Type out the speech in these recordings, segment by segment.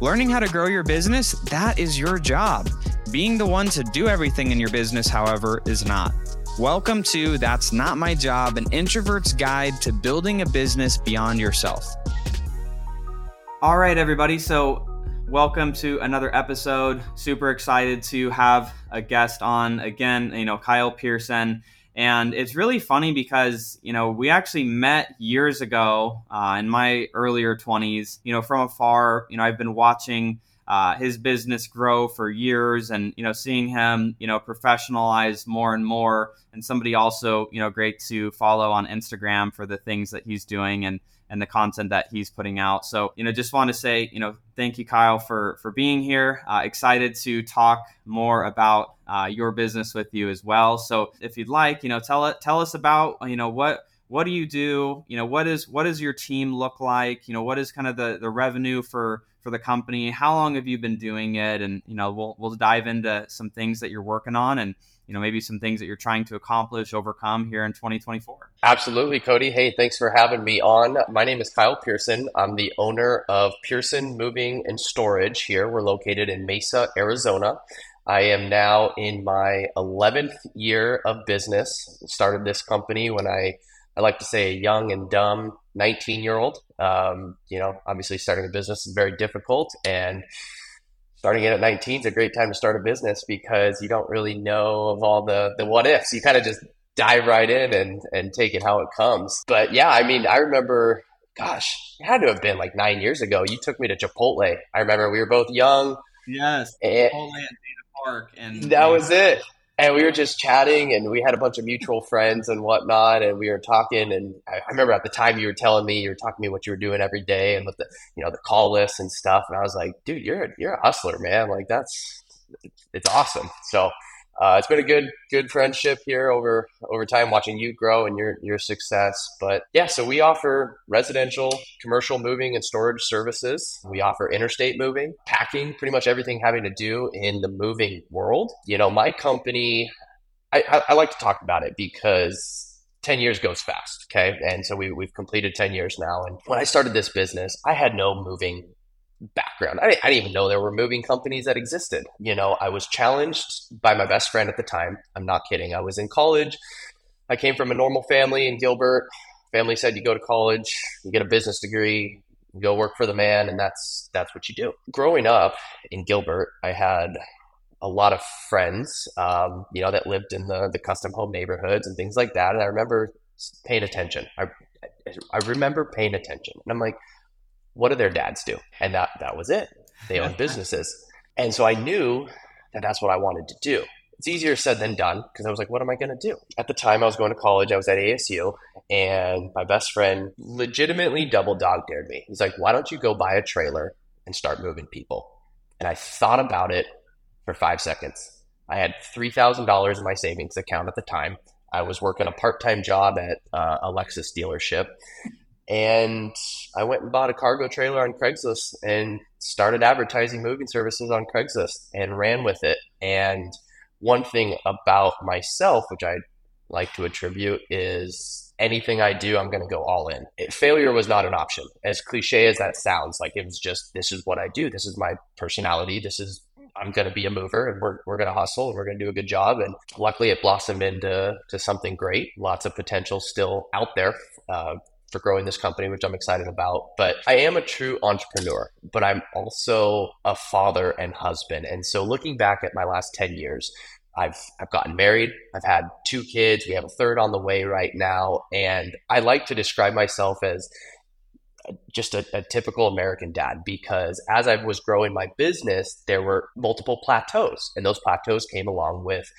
Learning how to grow your business, that is your job. Being the one to do everything in your business, however, is not. Welcome to That's Not My Job, an introvert's guide to building a business beyond yourself. All right, everybody. So, welcome to another episode. Super excited to have a guest on again, you know, Kyle Pearson. And it's really funny because, you know, we actually met years ago uh, in my earlier 20s, you know, from afar. You know, I've been watching uh, his business grow for years and, you know, seeing him, you know, professionalize more and more. And somebody also, you know, great to follow on Instagram for the things that he's doing and, and the content that he's putting out. So, you know, just want to say, you know, thank you, Kyle, for for being here. Uh, excited to talk more about uh, your business with you as well. So, if you'd like, you know, tell it tell us about, you know, what what do you do? You know, what is what does your team look like? You know, what is kind of the the revenue for for the company? How long have you been doing it? And you know, we'll we'll dive into some things that you're working on and you know maybe some things that you're trying to accomplish overcome here in 2024 absolutely cody. Hey thanks for having me on. My name is kyle pearson. I'm the owner of pearson moving and storage here. We're located in mesa arizona. I am now in my 11th year of business. Started this company when i i like to say a young and dumb 19 year old um, you know obviously starting a business is very difficult and starting it at 19 is a great time to start a business because you don't really know of all the the what ifs. You kind of just dive right in and and take it how it comes. But yeah, I mean, I remember, gosh, it had to have been like nine years ago. You took me to Chipotle. I remember we were both young. Yes, eh. and Chipotle at Dana Park, and that was it and we were just chatting and we had a bunch of mutual friends and whatnot and we were talking and I, remember at the time you were telling me you were talking to me what you were doing every day and with the you know the call lists and stuff and i was like dude you're you're a hustler man. Like that's it's awesome. So uh, it's been a good good friendship here over over time watching you grow and your your success. But yeah so we offer residential commercial moving and storage services. We offer interstate moving packing pretty much everything having to do in the moving world. You know my company I, I, I like to talk about it because 10 years goes fast okay? And so we, we've completed 10 years now. And when i started this business i had no moving background. I, I didn't even know there were moving companies that existed. You know, I was challenged by my best friend at the time. I'm not kidding. I was in college. I came from a normal family in Gilbert. Family said you go to college, you get a business degree, you go work for the man, and that's that's what you do. Growing up in Gilbert, I had a lot of friends, um, you know, that lived in the the custom home neighborhoods and things like that. And I remember paying attention. I I remember paying attention, and I'm like, what do their dads do? And that that was it. They own businesses. And so I knew that that's what I wanted to do. It's easier said than done because I was like, what am I going to do? At the time I was going to college, I was at ASU, and my best friend legitimately double dog dared me. He's like, why don't you go buy a trailer and start moving people? And I thought about it for five seconds. I had $3,000 in my savings account at the time. I was working a part time job at uh, a Lexus dealership. And I went and bought a cargo trailer on Craigslist and started advertising moving services on Craigslist and ran with it. And one thing about myself, which I like to attribute, is anything I do, I'm going to go all in. It, failure was not an option. As cliche as that sounds, like it was just, this is what I do. This is my personality. This is I'm going to be a mover and we're, we're going to hustle and we're going to do a good job. And luckily it blossomed into to something great. Lots of potential still out there uh, for growing this company, which I'm excited about. But I am a true entrepreneur, but I'm also a father and husband. And so looking back at my last 10 years, I've I've gotten married. I've had two kids. We have a third on the way right now, and I like to describe myself as just a, a, typical American dad because as I was growing my business, there were multiple plateaus, and those plateaus came along with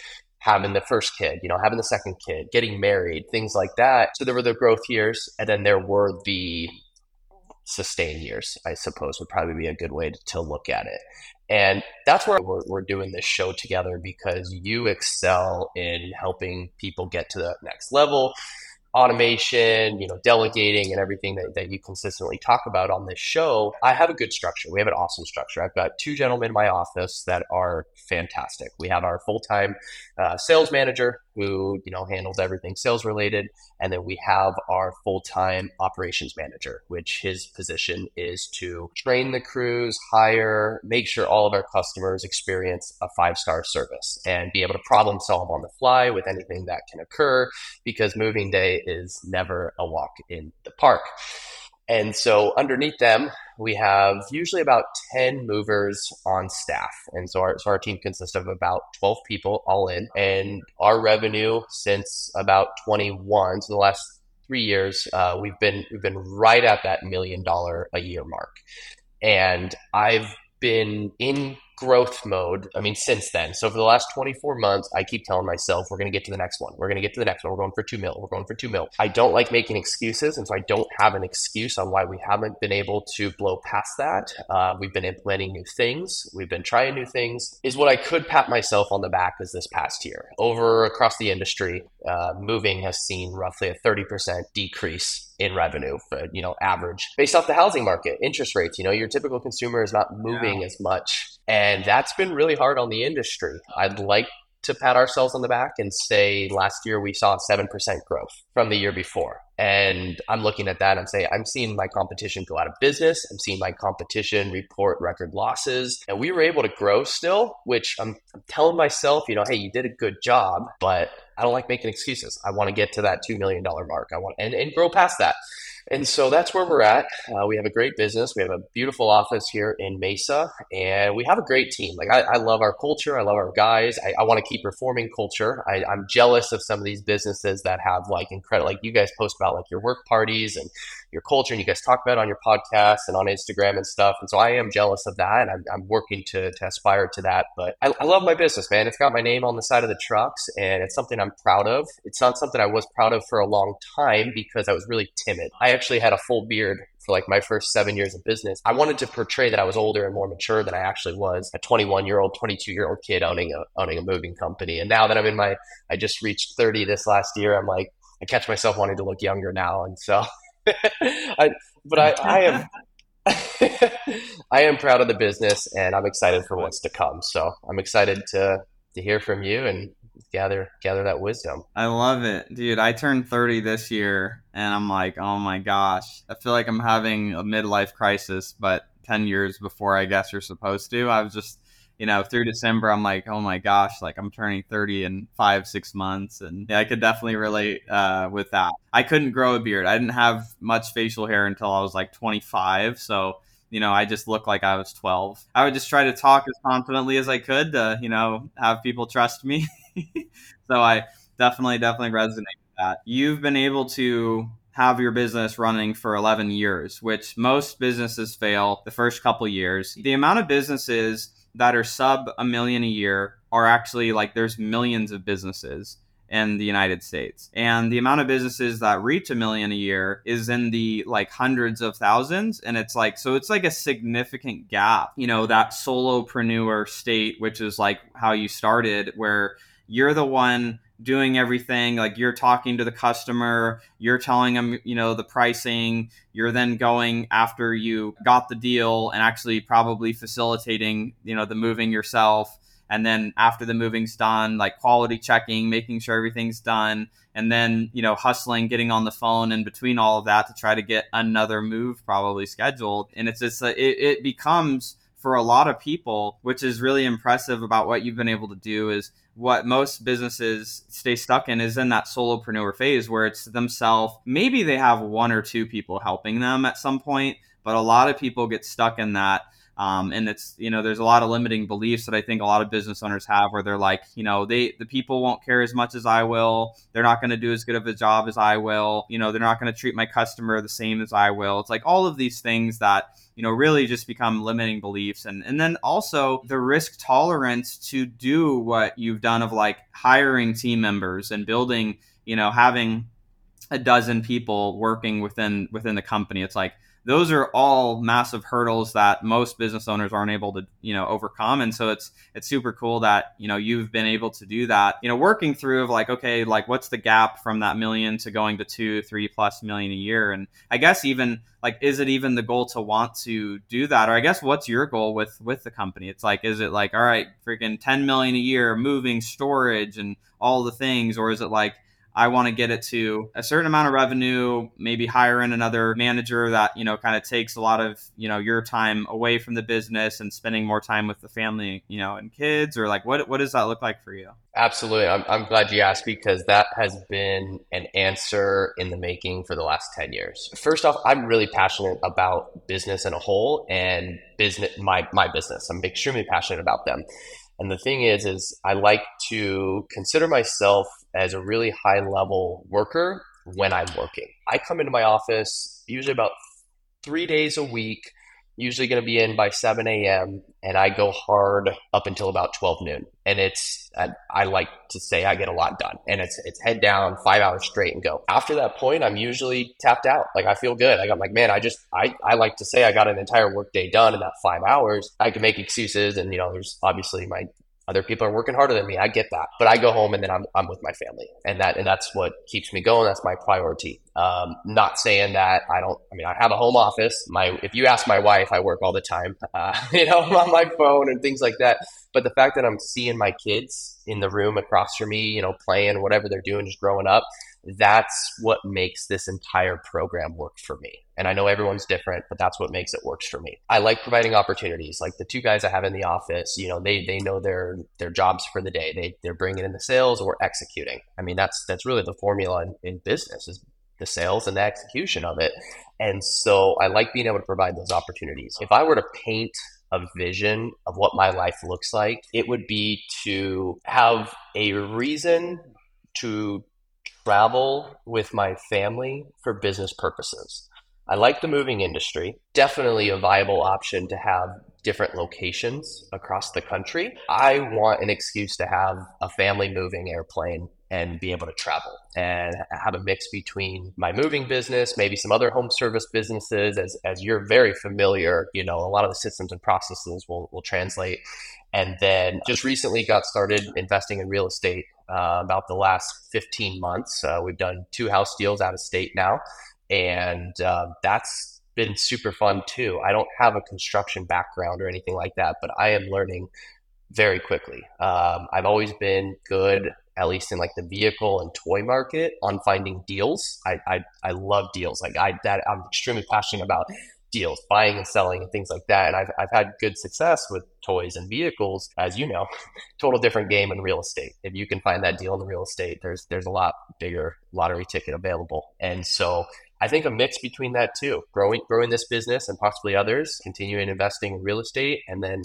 having the first kid, you know, having the second kid, getting married, things like that. So there were the growth years, and then there were the sustained years, I suppose would probably be a good way to, to look at it. And that's where we're, we're doing this show together because you excel in helping people get to the next level automation, you know, delegating and everything that, that you consistently talk about on this show, I have a good structure. We have an awesome structure. I've got two gentlemen in my office that are fantastic. We have our full time uh, sales manager, who you know handles everything sales related, and then we have our full time operations manager, which his position is to train the crews, hire, make sure all of our customers experience a five star service, and be able to problem solve on the fly with anything that can occur, because moving day is never a walk in the park. And so underneath them, we have usually about 10 movers on staff. And so our, so our team consists of about 12 people all in. And our revenue since about 21, so the last three years, uh, we've been we've been right at that million dollar a year mark. And I've been in growth mode. I mean, since then. So for the last 24 months, I keep telling myself, we're going to get to the next one. We're going to get to the next one. We're going for two mil. We're going for two mil. I don't like making excuses. And so I don't have an excuse on why we haven't been able to blow past that. Uh, we've been implementing new things. We've been trying new things. Is what I could pat myself on the back is this past year. Over across the industry, uh, moving has seen roughly a 30% decrease in revenue, for, you know, average based off the housing market, interest rates. You know, your typical consumer is not moving yeah. as much and that's been really hard on the industry. I'd like to pat ourselves on the back and say last year we saw 7% growth from the year before. And I'm looking at that and say, I'm seeing my competition go out of business. I'm seeing my competition report record losses. And we were able to grow still, which I'm, I'm telling myself, you know, hey, you did a good job, but I don't like making excuses. I want to get to that $2 million mark. I want and, and grow past that. And so that's where we're at. Uh, we have a great business. We have a beautiful office here in Mesa, and we have a great team. Like I, I love our culture. I love our guys. I, I want to keep reforming culture. I, I'm jealous of some of these businesses that have like incredible, like you guys post about like your work parties and your culture, and you guys talk about on your podcast and on Instagram and stuff. And so I am jealous of that, and I'm, I'm working to to aspire to that. But I, I love my business, man. It's got my name on the side of the trucks, and it's something I'm proud of. It's not something I was proud of for a long time because I was really timid. I actually had a full beard for like my first seven years of business. I wanted to portray that I was older and more mature than I actually was a 21 year old, 22 year old kid owning a, owning a moving company. And now that I'm in my, I just reached 30 this last year, I'm like, I catch myself wanting to look younger now. And so, I, but I, I am, I am proud of the business and I'm excited for what's to come. So I'm excited to, to hear from you and gather gather that wisdom. I love it, dude. I turned 30 this year and I'm like, "Oh my gosh. I feel like I'm having a midlife crisis, but 10 years before I guess you're supposed to." I was just you know, through December, I'm like, oh my gosh, like I'm turning 30 in five, six months. And I could definitely relate uh, with that. I couldn't grow a beard. I didn't have much facial hair until I was like 25. So you know, I just looked like I was 12. I would just try to talk as confidently as I could to, you know, have people trust me. so I definitely, definitely resonate with that. You've been able to have your business running for 11 years, which most businesses fail the first couple years. The amount of businesses that are sub a million a year are actually like there's millions of businesses in the United States. And the amount of businesses that reach a million a year is in the like hundreds of thousands. And it's like, so it's like a significant gap, you know, that solopreneur state, which is like how you started, where you're the one doing everything like you're talking to the customer you're telling them you know the pricing you're then going after you got the deal and actually probably facilitating you know the moving yourself. And then after the moving's done like quality checking making sure everything's done and then you know hustling getting on the phone and between all of that to try to get another move probably scheduled. And it's just it, it becomes for a lot of people which is really impressive about what you've been able to do is what most businesses stay stuck in is in that solopreneur phase where it's themselves maybe they have one or two people helping them at some point but a lot of people get stuck in that. Um, and it's you know there's a lot of limiting beliefs that I think a lot of business owners have where they're like you know they the people won't care as much as I will. They're not going to do as good of a job as I will. You know they're not going to treat my customer the same as I will. It's like all of these things that you know really just become limiting beliefs. And and then also the risk tolerance to do what you've done of like hiring team members and building you know having a dozen people working within within the company. It's like those are all massive hurdles that most business owners aren't able to, you know, overcome. And so it's it's super cool that, you know, you've been able to do that. You know, working through of like, okay, like what's the gap from that million to going to two, three plus million a year? And I guess even like is it even the goal to want to do that? Or I guess what's your goal with with the company? It's like, is it like, all right, freaking 10 million a year, moving storage and all the things, or is it like I want to get it to a certain amount of revenue, maybe hire in another manager that, you know, kind of takes a lot of, you know, your time away from the business and spending more time with the family, you know, and kids or like what what does that look like for you? Absolutely. I'm, I'm glad you asked because that has been an answer in the making for the last 10 years. First off, I'm really passionate about business in a whole and business my my business. I'm extremely passionate about them. And the thing is, is I like to consider myself as a really high level worker when I'm working. I come into my office usually about three days a week, usually going to be in by 7 a.m., and I go hard up until about 12 noon. And it's, I like to say I get a lot done. And it's, it's head down five hours straight and go. After that point, I'm usually tapped out. Like I feel good. Like I got like, man, I just, I, I like to say I got an entire workday done in that five hours. I can make excuses. And, you know, there's obviously my other people are working harder than me. I get that, but I go home and then I'm, I'm with my family, and that and that's what keeps me going. That's my priority. Um, not saying that I don't. I mean, I have a home office. My if you ask my wife, I work all the time. Uh, you know, on my phone and things like that. But the fact that I'm seeing my kids in the room across from me, you know, playing whatever they're doing, just growing up, that's what makes this entire program work for me. And I know everyone's different, but that's what makes it works for me. I like providing opportunities. Like the two guys I have in the office, you know, they they know their their jobs for the day. They they're bringing in the sales or executing. I mean, that's that's really the formula in, in business is the sales and the execution of it. And so I like being able to provide those opportunities. If I were to paint a vision of what my life looks like, it would be to have a reason to travel with my family for business purposes. I like the moving industry. Definitely a viable option to have different locations across the country. I want an excuse to have a family moving airplane and be able to travel and have a mix between my moving business, maybe some other home service businesses. As, as you're very familiar, you know, a lot of the systems and processes will, will translate. And then just recently got started investing in real estate uh, about the last 15 months. Uh, we've done two house deals out of state now, and uh, that's been super fun too. I don't have a construction background or anything like that, but I am learning very quickly. Um, I've always been good, at least in like the vehicle and toy market, on finding deals. I I, I love deals. Like I that I'm extremely passionate about deals, buying and selling and things like that. And I've, I've had good success with toys and vehicles, as you know, total different game in real estate. If you can find that deal in real estate, there's, there's a lot bigger lottery ticket available. And so I think a mix between that too, growing, growing this business and possibly others, continuing investing in real estate. And then,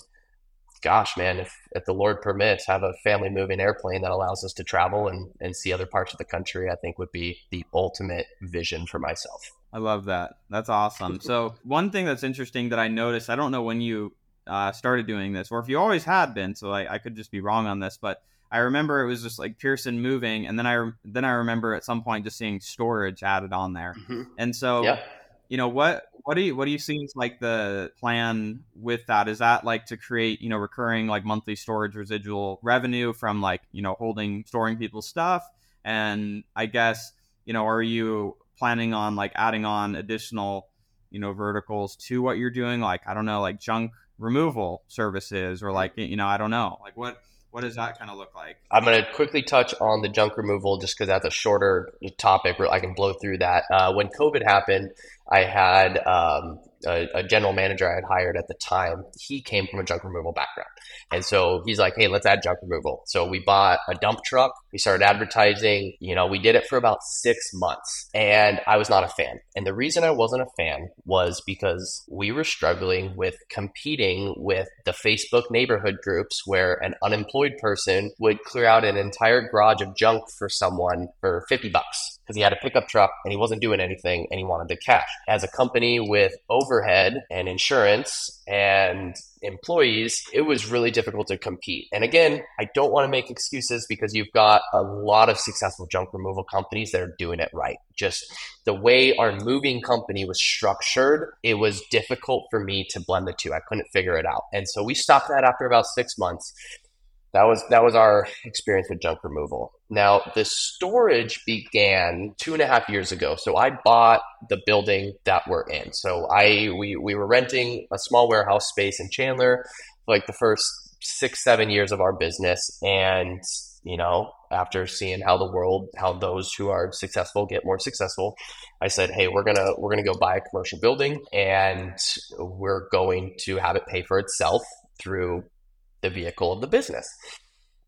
gosh, man, if, if the Lord permits, have a family moving airplane that allows us to travel and, and see other parts of the country, I think would be the ultimate vision for myself. I love that. That's awesome. So one thing that's interesting that I noticed, I don't know when you uh, started doing this, or if you always had been. So I, I could just be wrong on this, but I remember it was just like Pearson moving, and then I then I remember at some point just seeing storage added on there. Mm-hmm. And so, yeah. You know, what what do you what do you see as like the plan with that? Is that like to create you know recurring like monthly storage residual revenue from like you know holding storing people's stuff? And I guess you know, are you planning on like adding on additional, you know, verticals to what you're doing? Like, I don't know, like junk removal services or mm. like, you know, I don't know. Like what, what does that kind of look like? I'm going to quickly touch on the junk removal just because that's a shorter topic where I can blow through that. Uh, when COVID happened, I had um, a, a, general manager I had hired at the time, he came from a junk removal background. And so he's like, hey, let's add junk removal. So we bought a dump truck. We started advertising. You know, we did it for about six months and I was not a fan. And the reason I wasn't a fan was because we were struggling with competing with the Facebook neighborhood groups where an unemployed person would clear out an entire garage of junk for someone for 50 bucks because he had a pickup truck and he wasn't doing anything and he wanted the cash. As a company with overhead and insurance and employees, it was really difficult to compete. And again, I don't want to make excuses because you've got a lot of successful junk removal companies that are doing it right. Just the way our moving company was structured, it was difficult for me to blend the two. I couldn't figure it out. And so we stopped that after about six months that was that was our experience with junk removal. Now the storage began two and a half years ago. So I bought the building that we're in. So I we we were renting a small warehouse space in Chandler for like the first six seven years of our business, and you know after seeing how the world how those who are successful get more successful i said hey we're gonna we're gonna go buy a commercial building and we're going to have it pay for itself through the vehicle of the business.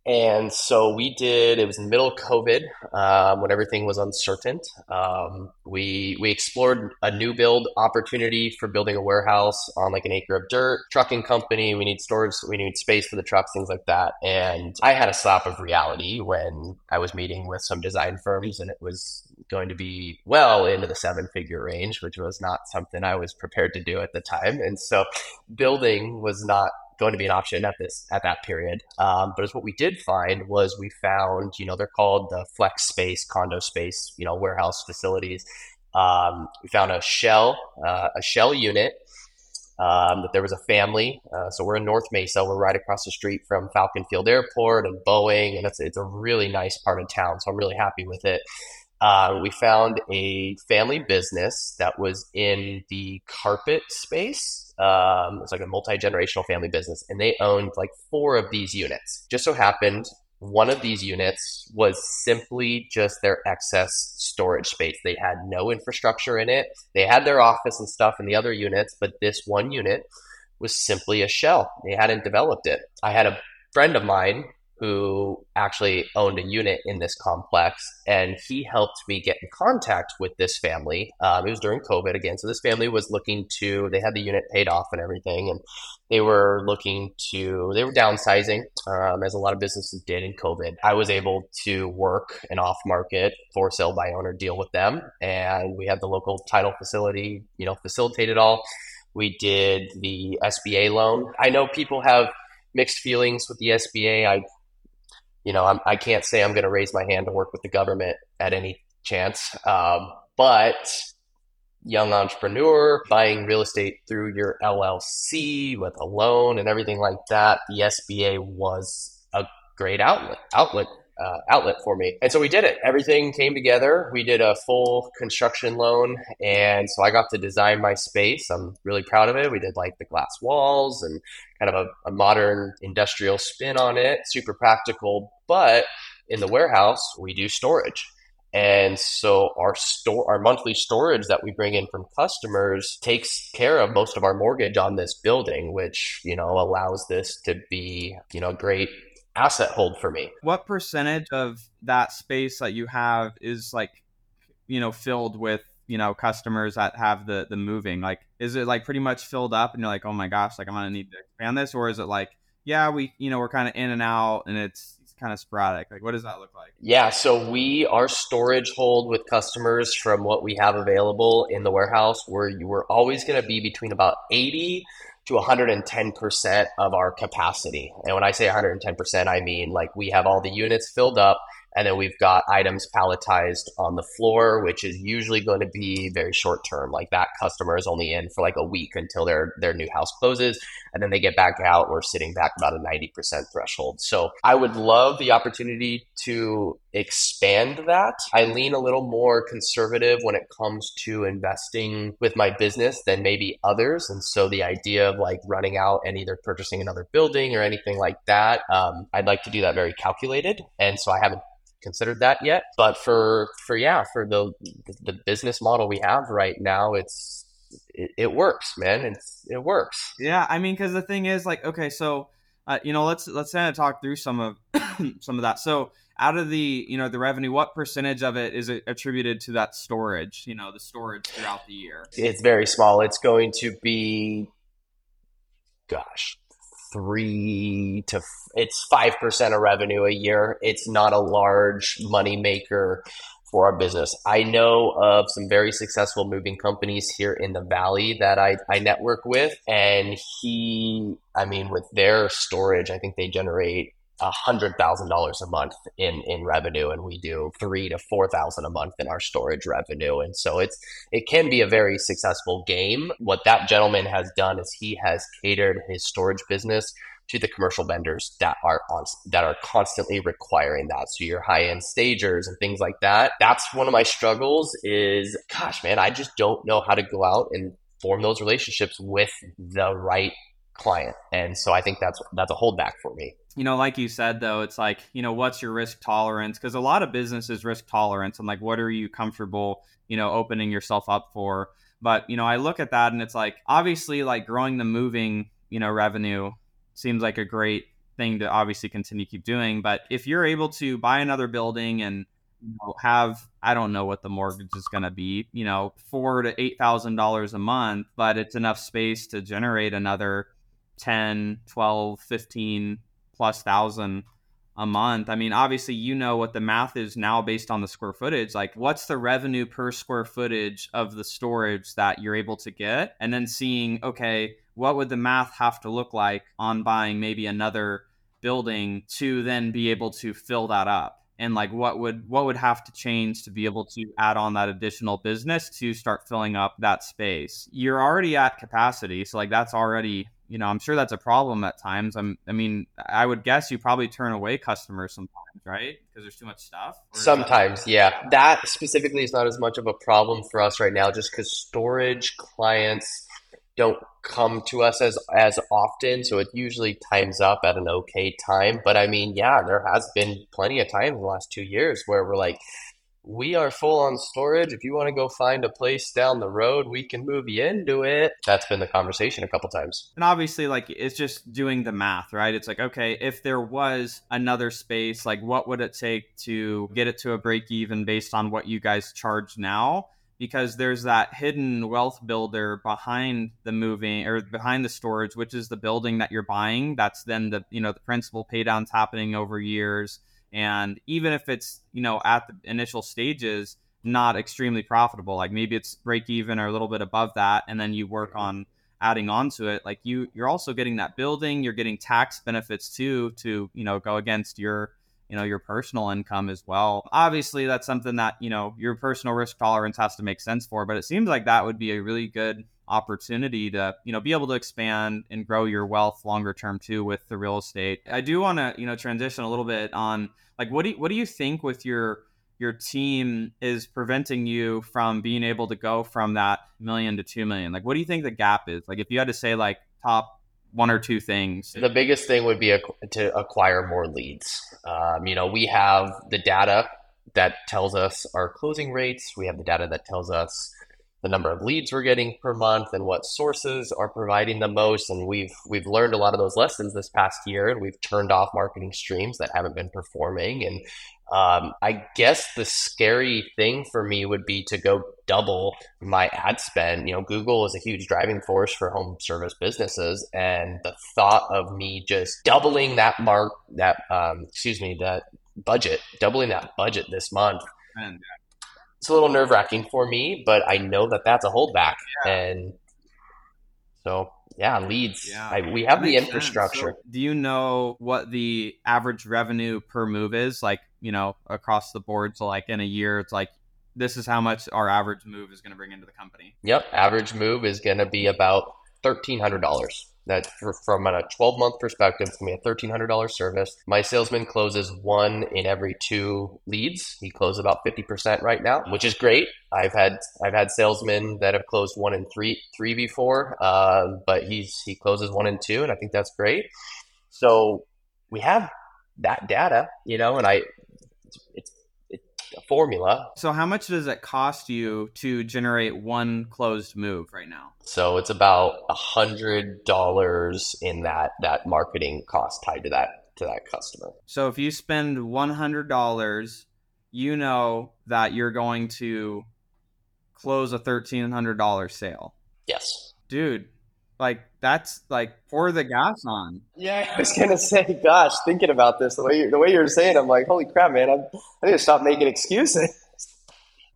And so we did. It was in the middle of COVID um, when everything was uncertain. Um, we we explored a new build opportunity for building a warehouse on like an acre of dirt. Trucking company. We need storage. We need space for the trucks, things like that. And I had a slap of reality when I was meeting with some design firms, and it was going to be well into the seven figure range, which was not something I was prepared to do at the time. And so building was not going to be an option at this at that period. Um, but as what we did find was we found, you know, they're called the flex space, condo space, you know, warehouse facilities. Um, we found a shell, uh, a shell unit. Um, that there was a family. Uh, so we're in North Mesa. We're right across the street from Falcon Field Airport and Boeing, and it's it's a really nice part of town. So I'm really happy with it. Uh, we found a family business that was in the carpet space um, it's like a multi generational family business, and they owned like four of these units. Just so happened one of these units was simply just their excess storage space. They had no infrastructure in it. They had their office and stuff in the other units, but this one unit was simply a shell. They hadn't developed it. I had a friend of mine who actually owned a unit in this complex, and he helped me get in contact with this family. Um, it was during COVID again, so this family was looking to. They had the unit paid off and everything, and they were looking to. They were downsizing, um, as a lot of businesses did in COVID. I was able to work an off-market for sale by owner deal with them, and we had the local title facility, you know, facilitate it all. We did the SBA loan. I know people have mixed feelings with the SBA. I you know, I'm, I can not say I'm going to raise my hand to work with the government at any chance. Um, but young entrepreneur buying real estate through your LLC with a loan and everything like that, the SBA was a great outlet outlet uh, outlet for me. And so we did it. Everything came together. We did a full construction loan. And so I got to design my space. I'm really proud of it. We did like the glass walls and kind of a, a modern industrial spin on it, super practical. But in the warehouse, we do storage. And so our store, our monthly storage that we bring in from customers takes care of most of our mortgage on this building, which, you know, allows this to be, you know, a great asset hold for me. What percentage of that space that you have is like, you know, filled with, you know, customers that have the the moving? Like, is it like pretty much filled up and you're like, oh my gosh, like I'm gonna need to expand this, or is it like, yeah, we, you know, we're kind of in and out and it's kind of sporadic? Like, what does that look like? Yeah, so we our storage hold with customers from what we have available in the warehouse, where we're always going to be between about eighty to 110% of our capacity. And when I say 110%, I mean like we have all the units filled up and then we've got items palletized on the floor, which is usually going to be very short term. Like that customer is only in for like a week until their their new house closes, and then they get back out. We're sitting back about a ninety percent threshold. So I would love the opportunity to expand that. I lean a little more conservative when it comes to investing with my business than maybe others, and so the idea of like running out and either purchasing another building or anything like that, um, I'd like to do that very calculated, and so I haven't considered that yet. But for for yeah, for the the business model we have right now, it's it, it works, man. It's it works. Yeah, I mean, because the thing is, like, okay, so uh, you know, let's let's kind of talk through some of some of that. So out of the you know the revenue what percentage of it is it attributed to that storage you know the storage throughout the year it's very small it's going to be gosh three to it's five percent of revenue a year. It's not a large money maker for our business. I know of some very successful moving companies here in the valley that I, I network with. And he, I mean, with their storage, I think they generate a hundred thousand dollars a month in in revenue and we do three to four thousand a month in our storage revenue and so it's it can be a very successful game what that gentleman has done is he has catered his storage business to the commercial vendors that are on that are constantly requiring that. So your high end stagers and things like that. That's one of my struggles. Is gosh, man, I just don't know how to go out and form those relationships with the right client, and so I think that's that's a holdback for me. You know, like you said though, it's like you know, what's your risk tolerance? Because a lot of businesses risk tolerance, and like, what are you comfortable, you know, opening yourself up for? But you know, I look at that and it's like obviously like growing the moving you know revenue seems like a great thing to obviously continue to keep doing. But if you're able to buy another building and you know, have I don't know what the mortgage is going to be, you know, four to eight thousand dollars a month, but it's enough space to generate another 10, 12, 15 plus thousand a month. I mean, obviously, you know what the math is now based on the square footage. Like, what's the revenue per square footage of the storage that you're able to get? And then seeing, okay, what would the math have to look like on buying maybe another building to then be able to fill that up? and like what would what would have to change to be able to add on that additional business to start filling up that space you're already at capacity so like that's already you know, I'm sure that's a problem at times. I'm, I mean, I would guess you probably turn away customers sometimes, right? Because there's too much stuff. Sometimes, that- yeah. That specifically is not as much of a problem for us right now, just because storage clients don't come to us as as often, so it usually times up at an okay time. But I mean, yeah, there has been plenty of times in the last two years where we're like, we are full on storage. If you want to go find a place down the road, we can move you into it. That's been the conversation a couple times. And obviously, like, it's just doing the math, right? It's like, okay, if there was another space, like, what would it take to get it to a break even based on what you guys charge now? Because there's that hidden wealth builder behind the moving or behind the storage, which is the building that you're buying. That's then the, you know, the principal pay downs happening over years and even if it's, you know, at the initial stages, not extremely profitable, like maybe it's break even or a little bit above that, and then you work on adding on to it, like you you're also getting that building, you're getting tax benefits too to, you know, go against your you know your personal income as well. Obviously that's something that you know your personal risk tolerance has to make sense for but it seems like that would be a really good opportunity to you know be able to expand and grow your wealth longer term too with the real estate. I do want to you know transition a little bit on like what do you, what do you think with your your team is preventing you from being able to go from that million to 2 million? Like what do you think the gap is? Like if you had to say like top one or two things. The biggest thing would be to acquire more leads. Um, you know we have the data that tells us our closing rates. We have the data that tells us the number of leads we're getting per month and what sources are providing the most and we've we've learned a lot of those lessons this past year and we've turned off marketing streams that haven't been performing and um, i guess the scary thing for me would be to go double my ad spend. You know google is a huge driving force for home service businesses and the thought of me just doubling that mark that um, excuse me that budget doubling that budget this month Man, it's a little nerve wracking for me, but I know that that's a holdback. Yeah. And so, yeah, leads. Yeah. I, we have the infrastructure. So do you know what the average revenue per move is? Like, you know, across the board. So, like in a year, it's like this is how much our average move is going to bring into the company. Yep, average move is going to be about thirteen hundred dollars that for, from a 12 month perspective, it's going to be a $1,300 service. My salesman closes one in every two leads. He closes about 50% right now, which is great. I've had, I've had salesmen that have closed one in three, three before, uh, but he's, he closes one in two. And I think that's great. So we have that data, you know, and I, it's, it's formula. So, how much does it cost you to generate one closed move right now? So it's about a hundred dollars in that that marketing cost tied to that to that customer. So if you spend one hundred dollars, you know that you're going to close a thirteen hundred dollar sale. Yes, dude. Like that's like pour the gas on. Yeah, I was gonna say, gosh, thinking about this, the way you, the way you're saying, I'm like, holy crap, man, I'm, I need to stop making excuses.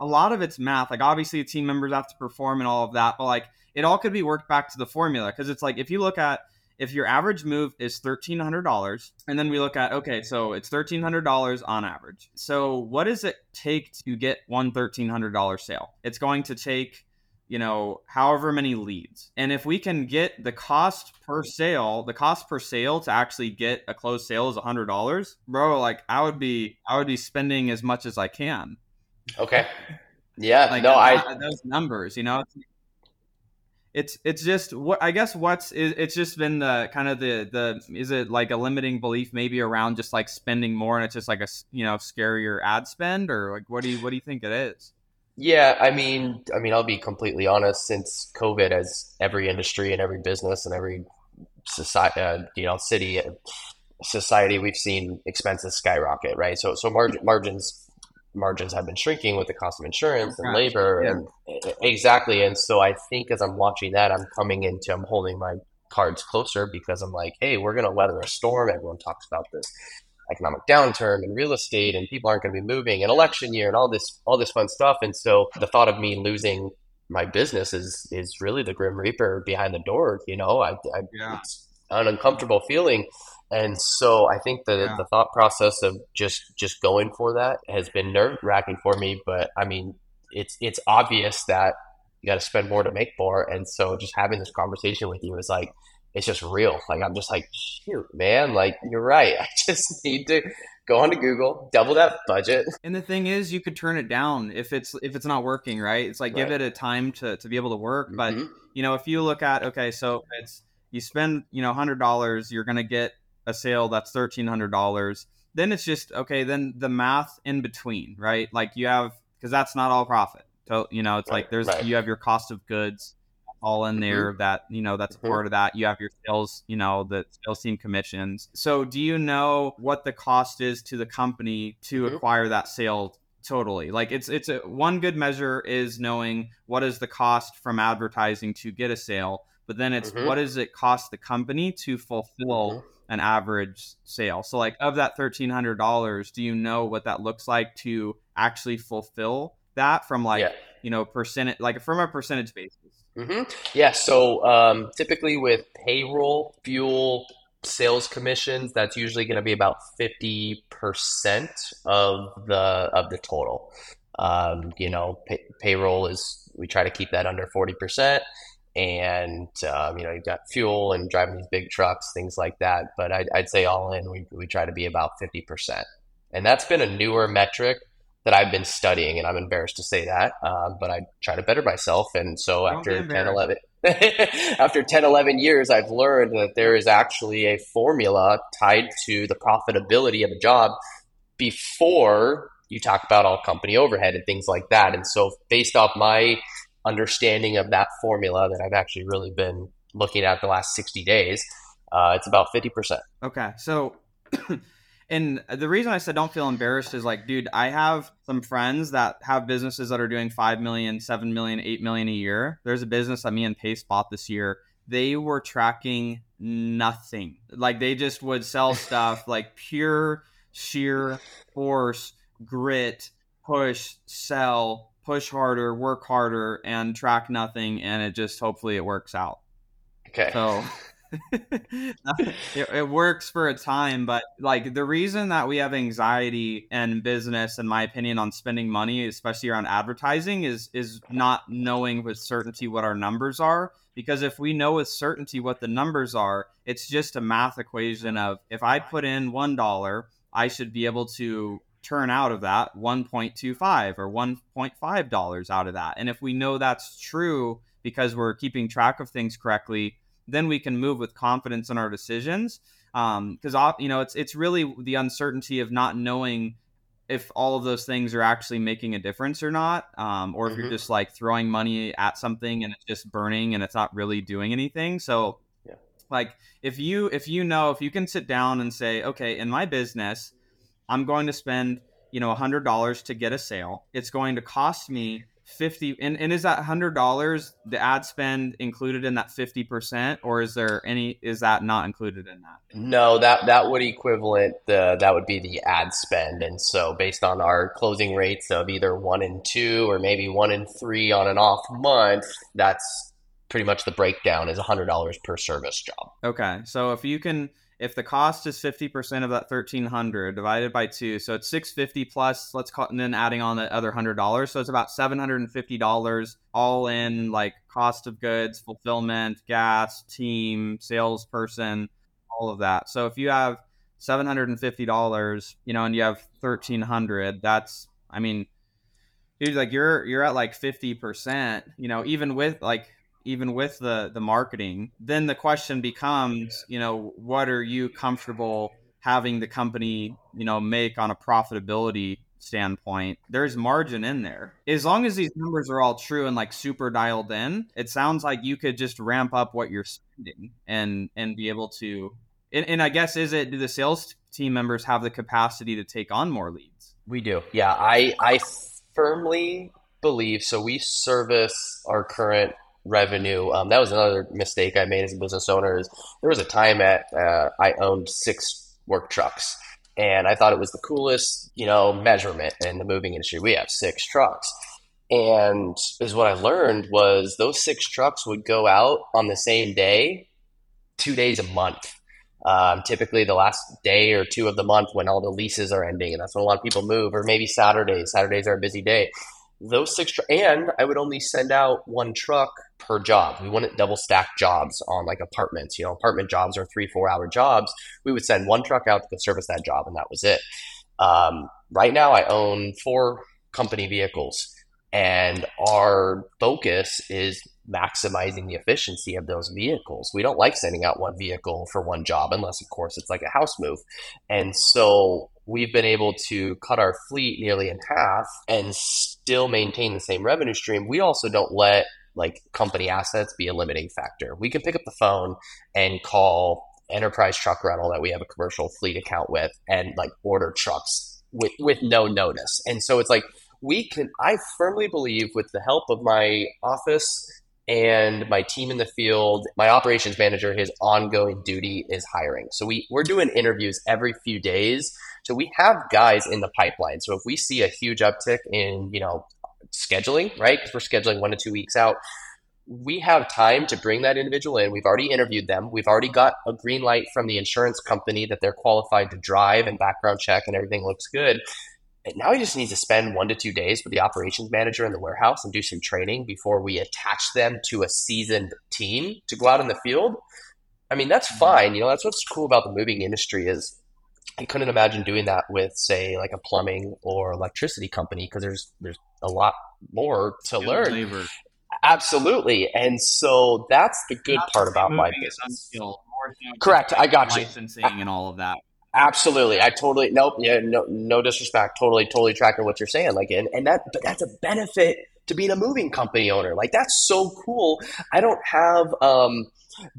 a lot of it's math. Like obviously, the team members have to perform and all of that, but like it all could be worked back to the formula because it's like if you look at if your average move is $1300 and then we look at okay so it's $1300 on average so what does it take to get one $1300 sale it's going to take you know however many leads. And if we can get the cost per sale the cost per sale to actually get a closed sale is a $100 bro like i would be i would be spending as much as i can. Okay. Yeah like no i those numbers you know? It's it's just what I guess what's it's just been the kind of the the is it like a limiting belief maybe around just like spending more and it's just like a you know scarier ad spend or like what do you what do you think it is? Yeah, I mean, I mean, I'll be completely honest. Since COVID, as every industry and every business and every society, uh, you know, city, uh, society, we've seen expenses skyrocket, right? So, so margin, margins margins have been shrinking with the cost of insurance and labor yeah. and exactly and so i think as i'm watching that i'm coming into i'm holding my cards closer because i'm like hey we're going to weather a storm everyone talks about this economic downturn and real estate and people aren't going to be moving and election year and all this all this fun stuff and so the thought of me losing my business is is really the grim reaper behind the door you know i, I yeah. it's an uncomfortable feeling and so I think the, yeah. the thought process of just just going for that has been nerve wracking for me. But I mean, it's it's obvious that you got to spend more to make more. And so just having this conversation with you is like it's just real. Like I'm just like, shoot, man, like you're right. I just need to go onto Google, double that budget. And the thing is, you could turn it down if it's if it's not working, right? It's like right. give it a time to to be able to work. But mm-hmm. you know, if you look at okay, so it's you spend you know hundred dollars, you're gonna get a sale that's $1300 then it's just okay then the math in between right like you have because that's not all profit so you know it's right, like there's right. you have your cost of goods all in there mm-hmm. that you know that's mm-hmm. part of that you have your sales you know the sales team commissions so do you know what the cost is to the company to mm-hmm. acquire that sale totally like it's it's a one good measure is knowing what is the cost from advertising to get a sale but then it's mm-hmm. what does it cost the company to fulfill mm-hmm an average sale. So like of that $1300, do you know what that looks like to actually fulfill that from like, yeah. you know, percentage like from a percentage basis? Mm-hmm. Yeah, so um, typically with payroll, fuel, sales commissions, that's usually going to be about 50% of the of the total. Um, you know, pay, payroll is we try to keep that under 40% and um, you know you've got fuel and driving these big trucks things like that but i'd, I'd say all in we, we try to be about 50% and that's been a newer metric that i've been studying and i'm embarrassed to say that um, but i try to better myself and so Don't after 10 11 after 10 11 years i've learned that there is actually a formula tied to the profitability of a job before you talk about all company overhead and things like that and so based off my understanding of that formula that I've actually really been looking at the last 60 days, uh, it's about 50%. Okay. So, and the reason I said don't feel embarrassed is like, dude, I have some friends that have businesses that are doing 5 million, 7 million, 8 million a year. There's a business that me and Pace bought this year. They were tracking nothing. Like they just would sell stuff like pure sheer force, grit, push, sell, push harder, work harder, and track nothing, and it just hopefully it works out. Okay. So it, it, works for a time, but like the reason that we have anxiety in business, in my opinion, on spending money, especially around advertising, is is not knowing with certainty what our numbers are. Because if we know with certainty what the numbers are, it's just a math equation of if I put in one dollar, I should be able to turn out of that 1.25 or 1.5 dollars out of that and if we know that's true because we're keeping track of things correctly then we can move with confidence in our decisions because um, you know it's it's really the uncertainty of not knowing if all of those things are actually making a difference or not um, or if mm-hmm. you're just like throwing money at something and it's just burning and it's not really doing anything so yeah. like if you if you know if you can sit down and say okay in my business I'm going to spend, you know, a $100 to get a sale. It's going to cost me 50 and, and is that hundred dollars the ad spend included in that 50% or is there any is that not included in that? No that that would equivalent the that would be the ad spend. And so based on our closing rates of either one and two or maybe one and three on an off month that's pretty much the breakdown is $100 per service job. Okay. So if you can if the cost is 50% of that 1300 divided by two so it's 650 plus let's call and then adding on the other $100 so it's about $750 all in like cost of goods fulfillment gas team salesperson all of that. So if you have $750 you know and you have 1300 that's i mean dude like you're you're at like 50% you know even with like even with the the marketing then the question becomes you know what are you comfortable having the company you know make on a profitability standpoint? There's margin in there. As long as these numbers are all true and like super dialed in it sounds like you could just ramp up what you're spending and and be able to and, and i guess is it do the sales team members have the capacity to take on more leads? We do. Yeah i i firmly believe so we service our current revenue. Um, that was another mistake I made as a business owner. Is there was a time at uh, I owned six work trucks, and I thought it was the coolest, you know, measurement in the moving industry. We have six trucks, and is what I learned was those six trucks would go out on the same day, two days a month. Um, typically, the last day or two of the month when all the leases are ending, and that's when a lot of people move, or maybe Saturdays. Saturdays are a busy day those six tr- and i would only send out one truck per job we wouldn't double stack jobs on like apartments you know apartment jobs are three four hour jobs we would send one truck out to service that job and that was it um, right now i own four company vehicles and our focus is maximizing the efficiency of those vehicles. We don't like sending out one vehicle for one job unless of course it's like a house move. And so we've been able to cut our fleet nearly in half and still maintain the same revenue stream. We also don't let like company assets be a limiting factor. We can pick up the phone and call enterprise truck rental that we have a commercial fleet account with and like order trucks with with no notice. And so it's like we can I firmly believe with the help of my office and my team in the field, my operations manager, his ongoing duty is hiring. So we, we're doing interviews every few days. So we have guys in the pipeline. So if we see a huge uptick in, you know, scheduling, right? Because we're scheduling one to two weeks out, we have time to bring that individual in. We've already interviewed them. We've already got a green light from the insurance company that they're qualified to drive and background check and everything looks good. And now he just needs to spend one to two days with the operations manager in the warehouse and do some training before we attach them to a seasoned team to go out in the field. I mean, that's fine. You know, that's what's cool about the moving industry is I couldn't imagine doing that with, say, like a plumbing or electricity company because there's there's a lot more to learn. Labor. Absolutely, and so that's the good Not part about my business. Correct, I got you. Licensing and all of that. Absolutely. I totally nope. Yeah, no no disrespect. Totally, totally tracking what you're saying. Like and, and that but that's a benefit to being a moving company owner. Like that's so cool. I don't have um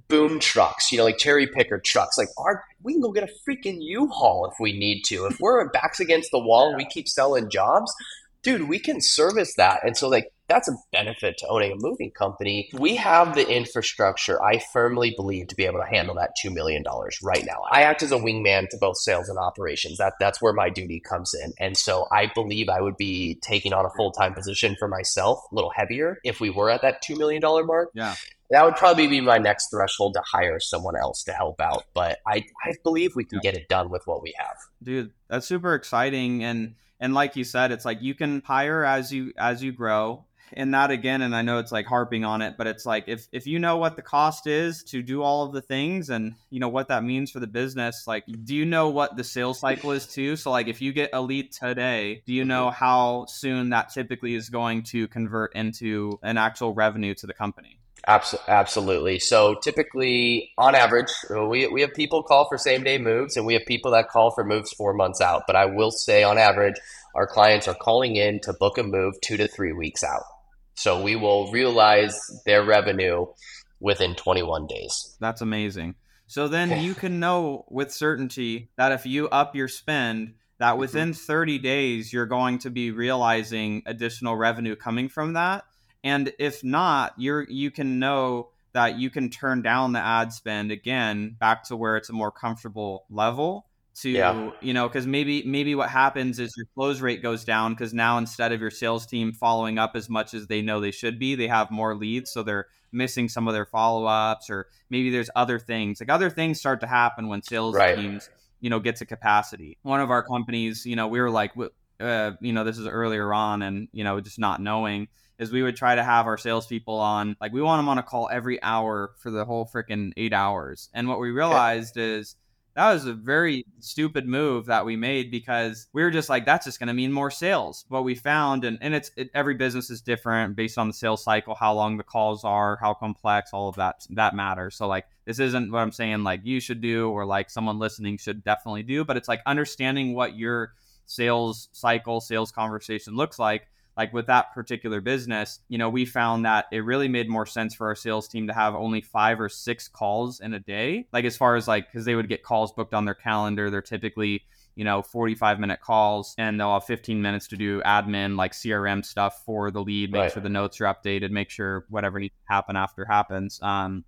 boom trucks, you know, like cherry picker trucks. Like our we can go get a freaking U-Haul if we need to. If we're backs against the wall and we keep selling jobs, dude, we can service that. And so like that's a benefit to owning a moving company. We have the infrastructure, I firmly believe, to be able to handle that $2 million right now. I act as a wingman to both sales and operations. That, that's where my duty comes in. And so I believe I would be taking on a full time position for myself, a little heavier, if we were at that $2 million mark. Yeah that would probably be my next threshold to hire someone else to help out. But I, I believe we can get it done with what we have. Dude, that's super exciting. And and like you said, it's like you can hire as you as you grow. And that again and i know it's like harping on it but it's like if if you know what the cost is to do all of the things and you know what that means for the business like do you know what the sales cycle is too? So like if you get a lead today do you know mm-hmm. how soon that typically is going to convert into an actual revenue to the company Absolutely. So typically, on average, we, we have people call for same day moves and we have people that call for moves four months out. But I will say, on average, our clients are calling in to book a move two to three weeks out. So we will realize their revenue within 21 days. That's amazing. So then you can know with certainty that if you up your spend, that mm-hmm. within 30 days you're going to be realizing additional revenue coming from that and if not you're you can know that you can turn down the ad spend again back to where it's a more comfortable level to yeah. you know because maybe maybe what happens is your close rate goes down because now instead of your sales team following up as much as they know they should be they have more leads so they're missing some of their follow-ups or maybe there's other things like other things start to happen when sales right. teams you know get to capacity one of our companies you know we were like uh, you know this is earlier on and you know just not knowing is we would try to have our salespeople on like we want them on a call every hour for the whole freaking eight hours. And what we realized is that was a very stupid move that we made because we were just like that's just going to mean more sales. What we found and, and it's it, every business is different based on the sales cycle how long the calls are how complex all of that that matters. So like this isn't what i'm saying like you should do or like someone listening should definitely do but it's like understanding what your sales cycle sales conversation looks like like with that particular business, you know, we found that it really made more sense for our sales team to have only five or six calls in a day. Like as far as like, because they would get calls booked on their calendar, they're typically you know 45 minute calls and they'll have 15 minutes to do admin like crm stuff for the lead make right. sure the notes are updated make sure whatever needs to happen after happens um,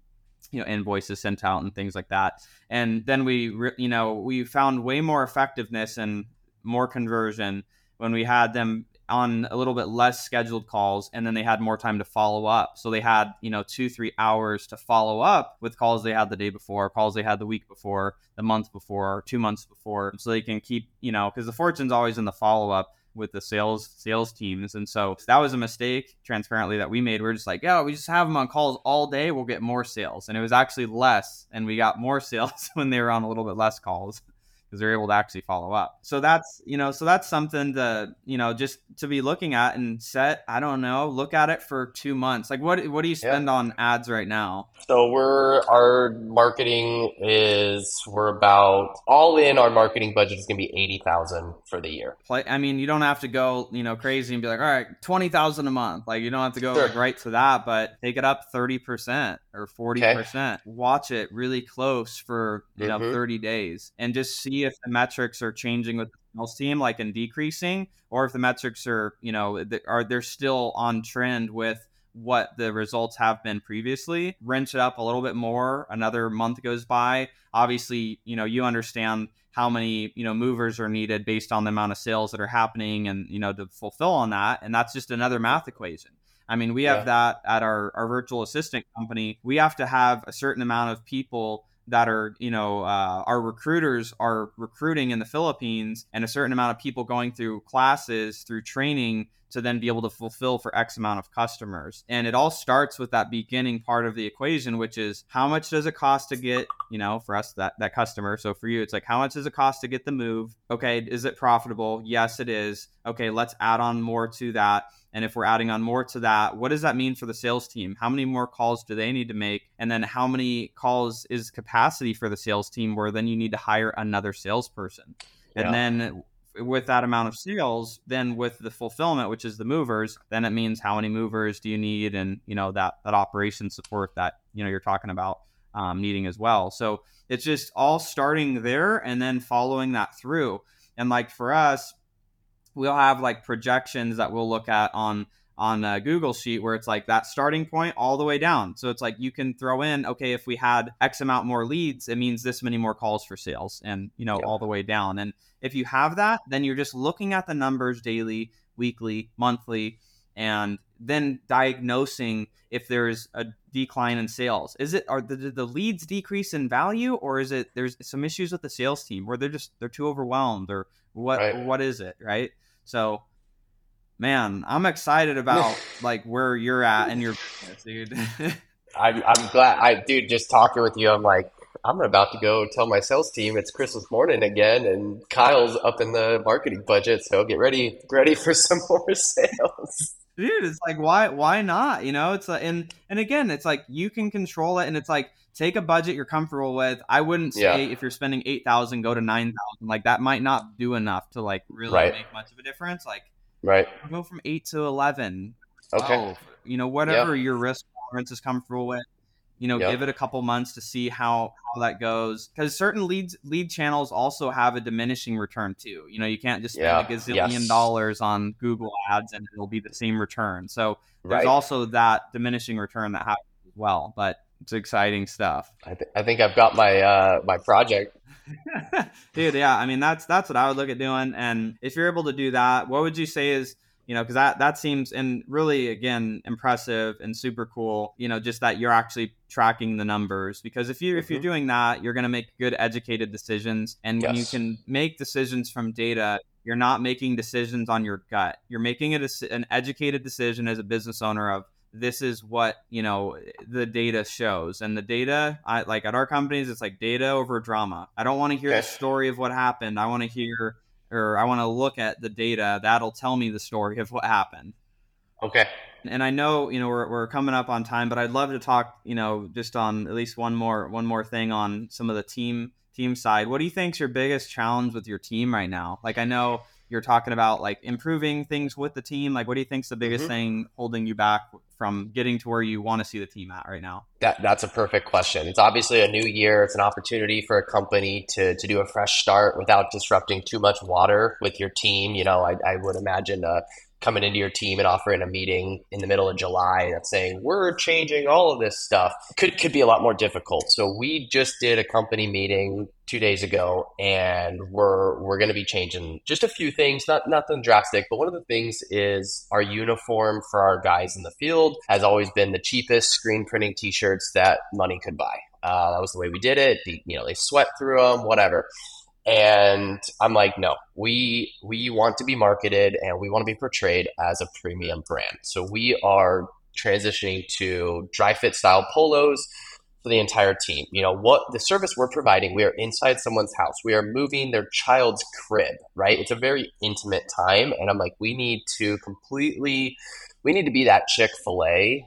you know invoices sent out and things like that and then we re- you know we found way more effectiveness and more conversion when we had them on a little bit less scheduled calls and then they had more time to follow up. So they had you know two three hours to follow up with calls they had the day before calls they had the week before the month before two months before so they can keep you know because the fortune's always in the follow-up with the sales sales teams. And so that was a mistake transparently that we made. We are just like yeah we just have them on calls all day. We'll get more sales. And it was actually less and we got more sales when they were on a little bit less calls because they're able to actually follow up. So that's, you know, so that's something to, you know, just to be looking at and set, I don't know, look at it for 2 months. Like what what do you spend yeah. on ads right now? So we're our marketing is we're about all in our marketing budget is going to be 80,000 for the year. Play I mean, you don't have to go, you know, crazy and be like, "All right, 20,000 a month." Like you don't have to go sure. like right to that, but take it up 30% or 40%. Okay. Watch it really close for, you mm-hmm. know, 30 days and just see if the metrics are changing with the sales team, like in decreasing, or if the metrics are, you know, are they're still on trend with what the results have been previously. Wrench it up a little bit more. Another month goes by. Obviously, you know, you understand how many you know movers are needed based on the amount of sales that are happening and you know to fulfill on that and that's just another math equation i mean we have yeah. that at our, our virtual assistant company we have to have a certain amount of people that are, you know, uh, our recruiters are recruiting in the Philippines and a certain amount of people going through classes, through training to then be able to fulfill for X amount of customers. And it all starts with that beginning part of the equation, which is how much does it cost to get, you know, for us that that customer. So for you, it's like how much does it cost to get the move? Okay, is it profitable? Yes, it is. Okay, let's add on more to that. And if we're adding on more to that, what does that mean for the sales team? How many more calls do they need to make? And then how many calls is capacity for the sales team where then you need to hire another salesperson? And yeah. then with that amount of sales, then with the fulfillment, which is the movers, then it means how many movers do you need and you know that that operation support that you know you're talking about um, needing as well. So it's just all starting there and then following that through. And like for us, we'll have like projections that we'll look at on on a Google sheet where it's like that starting point all the way down. So it's like you can throw in, okay, if we had X amount more leads, it means this many more calls for sales and, you know, all the way down. And if you have that, then you're just looking at the numbers daily, weekly, monthly, and then diagnosing if there's a decline in sales. Is it are the, the leads decrease in value or is it there's some issues with the sales team where they're just they're too overwhelmed or what right. what is it, right? So, man, I'm excited about like where you're at and your business, dude. I'm, I'm glad. I dude, just talking with you, I'm like, I'm about to go tell my sales team it's Christmas morning again, and Kyle's up in the marketing budget, so get ready, ready for some more sales. Dude, it's like why why not? You know, it's like and and again, it's like you can control it, and it's like take a budget you're comfortable with. I wouldn't say yeah. if you're spending eight thousand, go to nine thousand. Like that might not do enough to like really right. make much of a difference. Like right, go from eight to eleven. Okay, you know whatever yep. your risk tolerance is comfortable with. you know, yep. give it a couple months to see how how that goes because certain leads lead channels also have a diminishing return too. You know, you can't just spend yeah. a gazillion yes. dollars on Google ads and it'll be the same return. So there's right. also that diminishing return that happens as well. But it's exciting stuff. I, th- I think I've got my uh, my project. Dude, yeah. I mean, that's that's what I would look at doing. And if you're able to do that, what would you say is you know because that that seems and really again impressive and super cool you know just that you're actually tracking the numbers because if you mm-hmm. if you're mm-hmm. doing that you're going to make good educated decisions and yes. when you can make decisions from data you're not making decisions on your gut you're making it a, an educated decision as a business owner of this is what you know the data shows. And the data i like at our companies it's like data over drama. I don't want to hear okay. the story of what happened. I want to hear or i want to look at the data that'll tell me the story of what happened. Okay. And i know you know we're, we're coming up on time but i'd love to talk you know just on at least one more one more thing on some of the team team side. What do you think's your biggest challenge with your team right now? Like i know you're talking about like improving things with the team like what do you think's the biggest mm-hmm. thing holding you back from getting to where you want to see the team at right now? That that's a perfect question. It's obviously a new year. It's an opportunity for a company to to do a fresh start without disrupting too much water with your team. You know i, I would imagine uh, coming into your team and offering a meeting in the middle of July that's saying we're changing all of this stuff could could be a lot more difficult. So we just did a company meeting two days ago, and we're we're going to be changing just a few things, not nothing drastic, but one of the things is our uniform for our guys in the field has always been the cheapest screen printing T-shirts that money could buy. Uh, that was the way we did it. The, you know, they sweat through them, whatever. And I'm like, no, we we want to be marketed and we want to be portrayed as a premium brand. So we are transitioning to dry fit style polos for the entire team. You know, what the service we're providing, we are inside someone's house. We are moving their child's crib, right? It's a very intimate time. And I'm like, we need to completely, we need to be that Chick fil A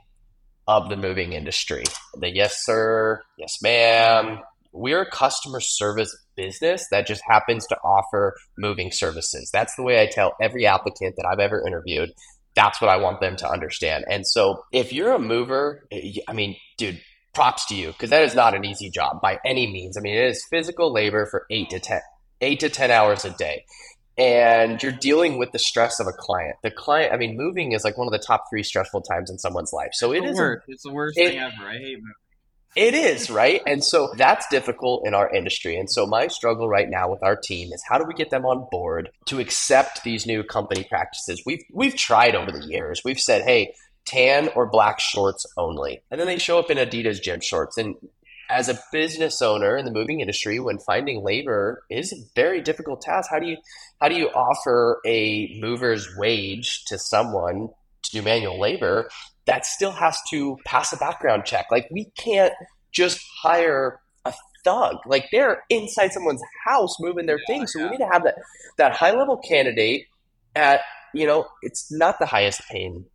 of the moving industry. The yes, sir, yes, ma'am. We're a customer service business that just happens to offer moving services. That's the way I tell every applicant that I've ever interviewed. That's what I want them to understand. And so if you're a mover, I mean, dude, props to you because that is not an easy job by any means. I mean, it is physical labor for eight to 10, eight to 10 hours a day. And you're dealing with the stress of a client. The client, I mean, moving is like one of the top three stressful times in someone's life. So it is. It's the worst it, thing ever. I hate moving. It is, right? And so that's difficult in our industry. And so my struggle right now with our team is how do we get them on board to accept these new company practices? We've we've tried over the years. We've said, "Hey, tan or black shorts only." And then they show up in Adidas gym shorts. And as a business owner in the moving industry when finding labor is a very difficult task, how do you how do you offer a mover's wage to someone to do manual labor that still has to pass a background check. Like we can't just hire a thug. Like they're inside someone's house moving their yeah, things. So yeah. we need to have that that high level candidate at you know it's not the highest paying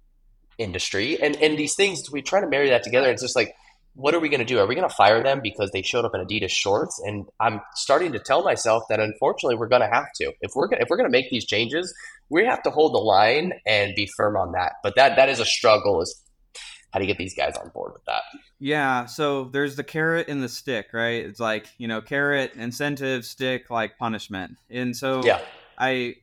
industry and and these things we try to marry that together. It's just like what are we going to do? Are we going to fire them because they showed up in Adidas shorts? And I'm starting to tell myself that unfortunately we're going to have to. If we're gonna, if we're going to make these changes, we have to hold the line and be firm on that. But that that is a struggle. Is how do you get these guys on board with that? Yeah, so there's the carrot and the stick, right? It's like you know, carrot incentive, stick like punishment, and so yeah, I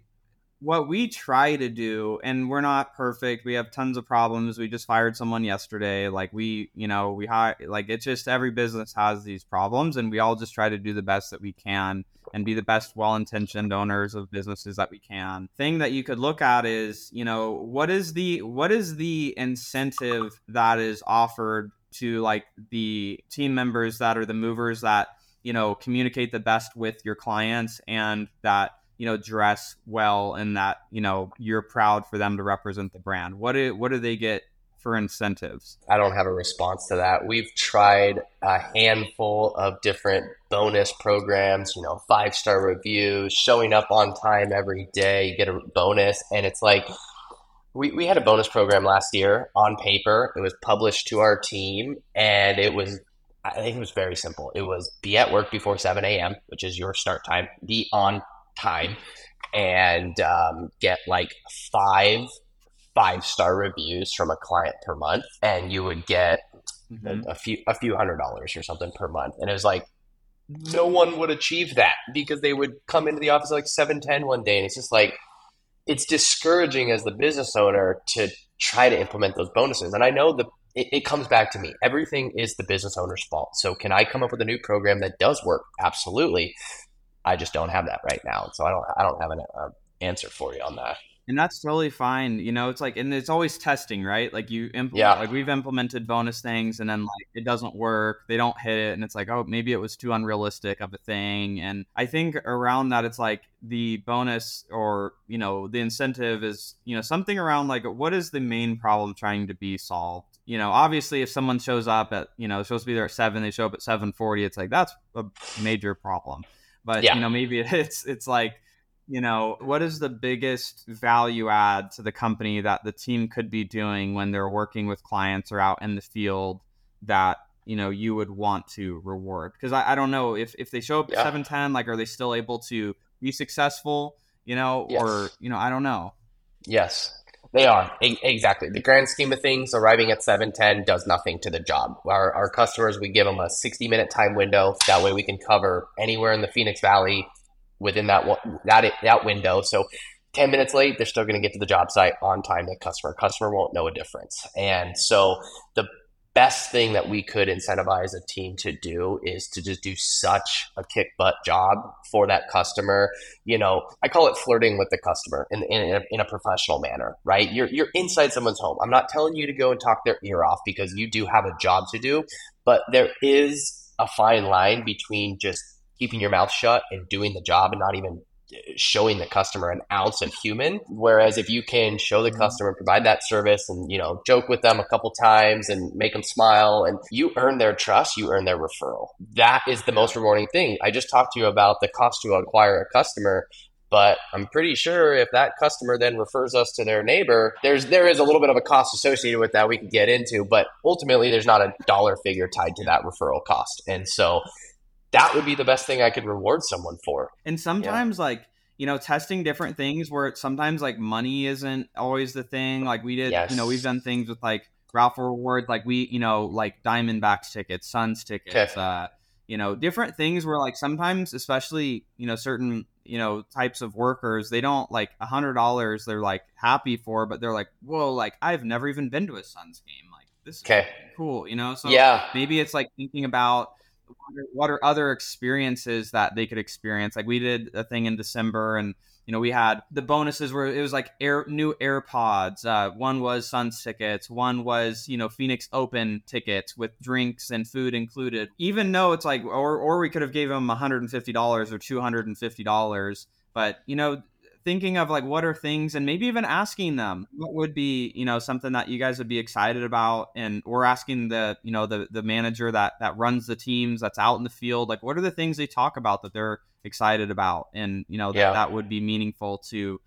what we try to do and we're not perfect we have tons of problems we just fired someone yesterday like we you know we hire like it's just every business has these problems and we all just try to do the best that we can and be the best well-intentioned owners of businesses that we can. Thing that you could look at is you know what is the what is the incentive that is offered to like the team members that are the movers that you know communicate the best with your clients and that you know dress well and that you know you're proud for them to represent the brand. What do what do they get for incentives? I don't have a response to that. We've tried a handful of different bonus programs you know five star reviews showing up on time every day you get a bonus. And it's like we, we had a bonus program last year on paper. It was published to our team and it was I think it was very simple. It was be at work before 7 a.m., which is your start time, be on time and um, get like five five star reviews from a client per month and you would get mm-hmm. a, a few a few hundred dollars or something per month, and it was like no one would achieve that because they would come into the office like 710 one day and it's just like it's discouraging as the business owner to try to implement those bonuses. And i know the it, it, comes back to me. Everything is the business owner's fault. So can i come up with a new program that does work? Absolutely i just don't have that right now. So i don't i don't have an uh, answer for you on that. And that's totally fine you know it's like and it's always testing right? Like you implement yeah. like we've implemented bonus things and then like it doesn't work they don't hit it and it's like oh maybe it was too unrealistic of a thing. And i think around that it's like the bonus or you know the incentive is you know something around like what is the main problem trying to be solved? You know obviously if someone shows up at you know supposed to be there at 7 they show up at 7:40 it's like that's a major problem but yeah. you know maybe it's it's like you know, what is the biggest value add to the company that the team could be doing when they're working with clients or out in the field that you know you would want to reward? Because I, I don't know if if they show up yeah. at seven ten, like are they still able to be successful? You know, yes. or you know, I don't know. Yes, they are exactly the grand scheme of things. Arriving at seven ten does nothing to the job. Our, our customers, we give them a sixty minute time window. That way, we can cover anywhere in the Phoenix Valley within that that that window. So 10 minutes late, they're still going to get to the job site on time. The customer customer won't know a difference. And so the best thing that we could incentivize a team to do is to just do such a kick butt job for that customer. You know, I call it flirting with the customer in, in, a, in a professional manner, right? You're, you're inside someone's home. I'm not telling you to go and talk their ear off because you do have a job to do, but there is a fine line between just keeping your mouth shut and doing the job and not even showing the customer an ounce of human whereas if you can show the mm-hmm. customer provide that service and you know joke with them a couple times and make them smile and you earn their trust you earn their referral that is the most rewarding thing i just talked to you about the cost to acquire a customer but I'm pretty sure if that customer then refers us to their neighbor, there's there is a little bit of a cost associated with that we could get into, but ultimately there's not a dollar figure tied to that referral cost. And so that would be the best thing I could reward someone for. And sometimes, yeah. like, you know, testing different things where sometimes like money isn't always the thing. Like we did, yes. you know, we've done things with like Ralph Reward, like we, you know, like Diamondbacks tickets, Suns tickets, okay. uh, you know, different things where like sometimes, especially, you know, certain, you know, types of workers, they don't like a hundred dollars they're like happy for, but they're like, whoa, like I've never even been to a Suns game. Like this is okay. cool, you know? So yeah, maybe it's like thinking about, what are other experiences that they could experience? Like we did a thing in December, and you know we had the bonuses where it was like air new AirPods. Uh, one was Suns tickets. One was you know Phoenix Open tickets with drinks and food included. Even though it's like, or or we could have gave them one hundred and fifty dollars or two hundred and fifty dollars. But you know thinking of like what are things and maybe even asking them what would be you know something that you guys would be excited about and we're asking the you know the the manager that that runs the teams that's out in the field like what are the things they talk about that they're excited about and you know that yeah. that would be meaningful to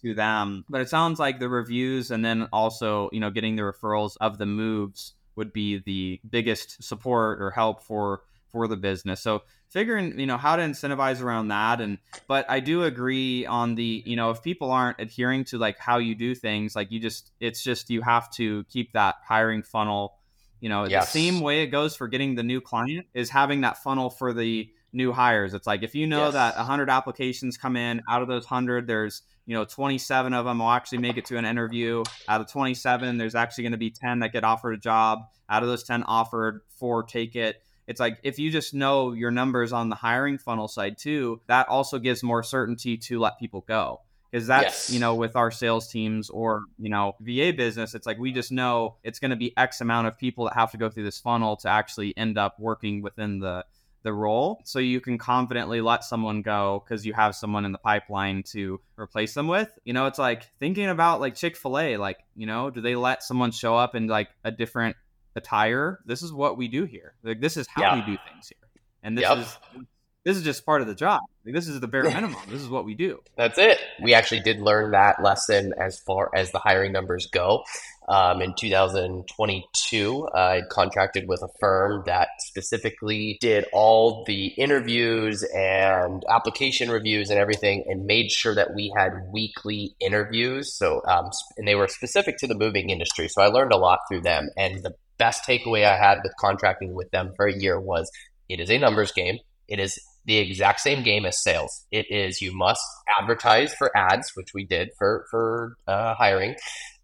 to them but it sounds like the reviews and then also you know getting the referrals of the moves would be the biggest support or help for for the business. So figuring you know how to incentivize around that and but i do agree on the you know if people aren't adhering to like how you do things like you just it's just you have to keep that hiring funnel you know yes. the same way it goes for getting the new client is having that funnel for the new hires. It's like if you know yes. that 100 applications come in out of those 100 there's you know 27 of them will actually make it to an interview. Out of 27 there's actually going to be 10 that get offered a job. Out of those 10 offered four take it it's like if you just know your numbers on the hiring funnel side too, that also gives more certainty to let people go. Because that's, yes. you know, with our sales teams or, you know, VA business, it's like we just know it's going to be X amount of people that have to go through this funnel to actually end up working within the the role so you can confidently let someone go because you have someone in the pipeline to replace them with you know it's like thinking about like chick-fil-a like you know do they let someone show up in like a different attire. This is what we do here. Like this is how yeah. we do things here. And this yep. is this is just part of the job. Like, this is the bare minimum. this is what we do. That's it. We actually did learn that lesson as far as the hiring numbers go. Um, in 2022, I contracted with a firm that specifically did all the interviews and application reviews and everything, and made sure that we had weekly interviews. So, um, and they were specific to the moving industry. So I learned a lot through them. And the best takeaway I had with contracting with them for a year was it is a numbers game. It is the exact same game as sales. It is you must advertise for ads, which we did for for uh, hiring,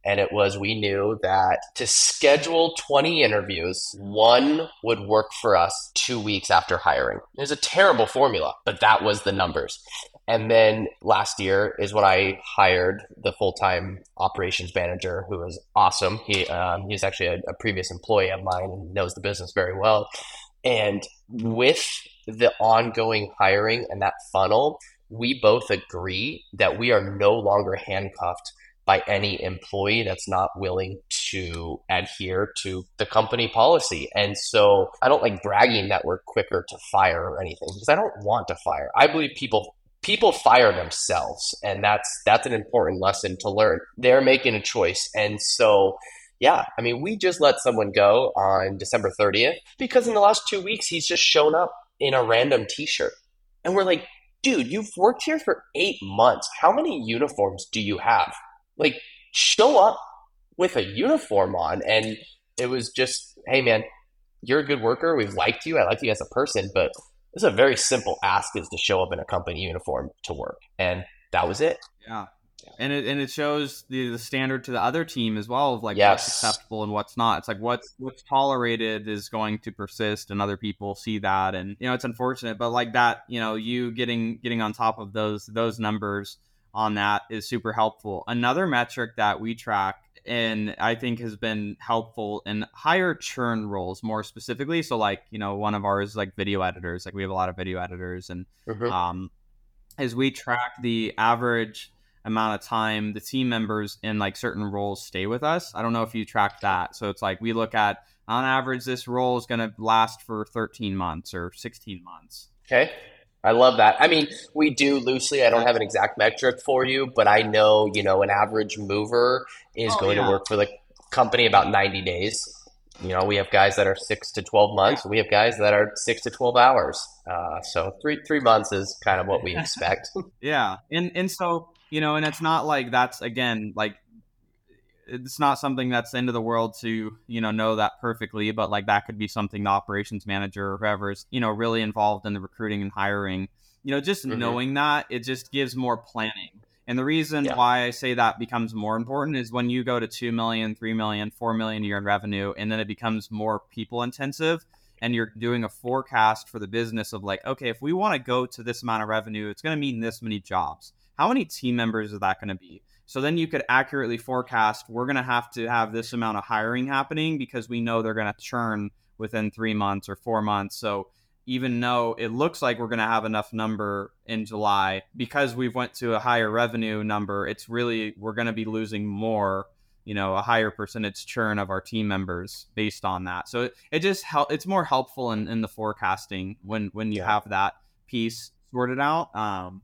and it was we knew that to schedule 20 interviews, one would work for us two weeks after hiring. It was a terrible formula, but that was the numbers. And then last year is when I hired the full time operations manager, who was awesome. He um, he's actually a, a previous employee of mine and knows the business very well. And with the ongoing hiring and that funnel, we both agree that we are no longer handcuffed by any employee that's not willing to adhere to the company policy. And so I don't like bragging that we're quicker to fire or anything because I don't want to fire. I believe people people fire themselves and that's that's an important lesson to learn. They're making a choice. And so yeah, I mean, we just let someone go on December 30th because in the last 2 weeks he's just shown up in a random t-shirt. And we're like, dude, you've worked here for 8 months. How many uniforms do you have? like show up with a uniform on and it was just hey man you're a good worker we've liked you i like you as a person but it's a very simple ask is to show up in a company uniform to work and that was it yeah and it and it shows the, the standard to the other team as well of like yes. what's acceptable and what's not. It's like what's what's tolerated is going to persist, and other people see that, and you know it's unfortunate, but like that, you know, you getting getting on top of those those numbers on that is super helpful. Another metric that we track and I think has been helpful in higher churn roles more specifically. So like, you know, one of ours like video editors, like we have a lot of video editors and mm-hmm. um as we track the average amount of time the team members in like certain roles stay with us. I don't know if you track that. So it's like we look at on average this role is going to last for 13 months or 16 months. Okay. I love that. I mean, we do loosely. I don't have an exact metric for you, but I know, you know, an average mover is oh, going yeah. to work for the company about 90 days. You know, we have guys that are six to 12 months. We have guys that are six to 12 hours. Uh, so three, three months is kind of what we expect. yeah. And, and so, you know, and it's not like that's again, like it's not something that's the end of the world to you know know that perfectly but like that could be something the operations manager or whoever is you know really involved in the recruiting and hiring you know just mm-hmm. knowing that it just gives more planning and the reason yeah. why i say that becomes more important is when you go to 2 million 3 million 4 million a year in revenue and then it becomes more people intensive and you're doing a forecast for the business of like okay if we want to go to this amount of revenue it's going to mean this many jobs how many team members is that going to be so then you could accurately forecast we're going to have to have this amount of hiring happening because we know they're going to churn within three months or four months. So even though it looks like we're going to have enough number in July, because we've went to a higher revenue number, it's really we're going to be losing more, you know, a higher percentage churn of our team members based on that. So it, it just help. It's more helpful in, in the forecasting when when you yeah. have that piece sorted out. Um,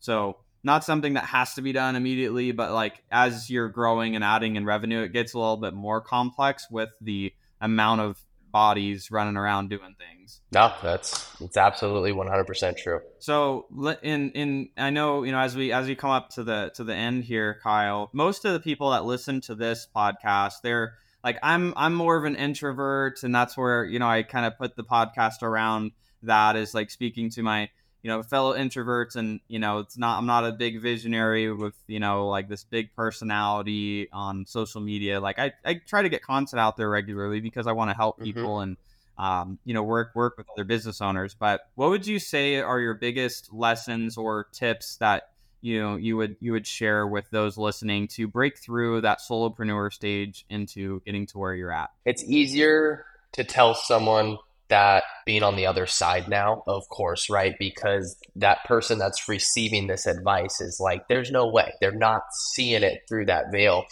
so not something that has to be done immediately, but like as you're growing and adding in revenue, it gets a little bit more complex with the amount of bodies running around doing things. No, that's it's absolutely 100% true. So in in I know, you know, as we as we come up to the to the end here, Kyle, most of the people that listen to this podcast, they're like I'm I'm more of an introvert and that's where, you know, I kind of put the podcast around that is like speaking to my you know fellow introverts and you know it's not i'm not a big visionary with you know like this big personality on social media like i, I try to get content out there regularly because i want to help mm-hmm. people mm-hmm. and um, you know work work with other business owners but what would you say are your biggest lessons or tips that you know you would you would share with those listening to break through that solopreneur stage into getting to where you're at it's easier to tell someone that being on the other side now, of course, right? Because that person that's receiving this advice is like, there's no way. They're not seeing it through that veil.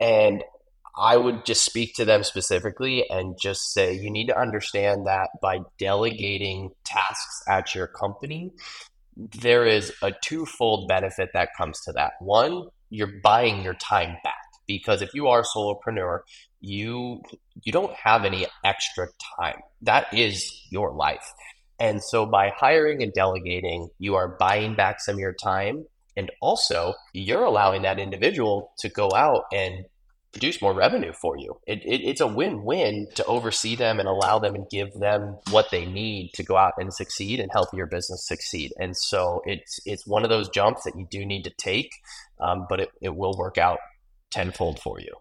And I would just speak to them specifically and just say, you need to understand that by delegating tasks at your company, there is a twofold benefit that comes to that. One, you're buying your time back because if you are a solopreneur, you you don't have any extra time. That is your life. And so by hiring and delegating, you are buying back some of your time and also you're allowing that individual to go out and produce more revenue for you. It, it, it's a win-win to oversee them and allow them and give them what they need to go out and succeed and help your business succeed. And so it's it's one of those jumps that you do need to take, um, but it, it will work out tenfold for you.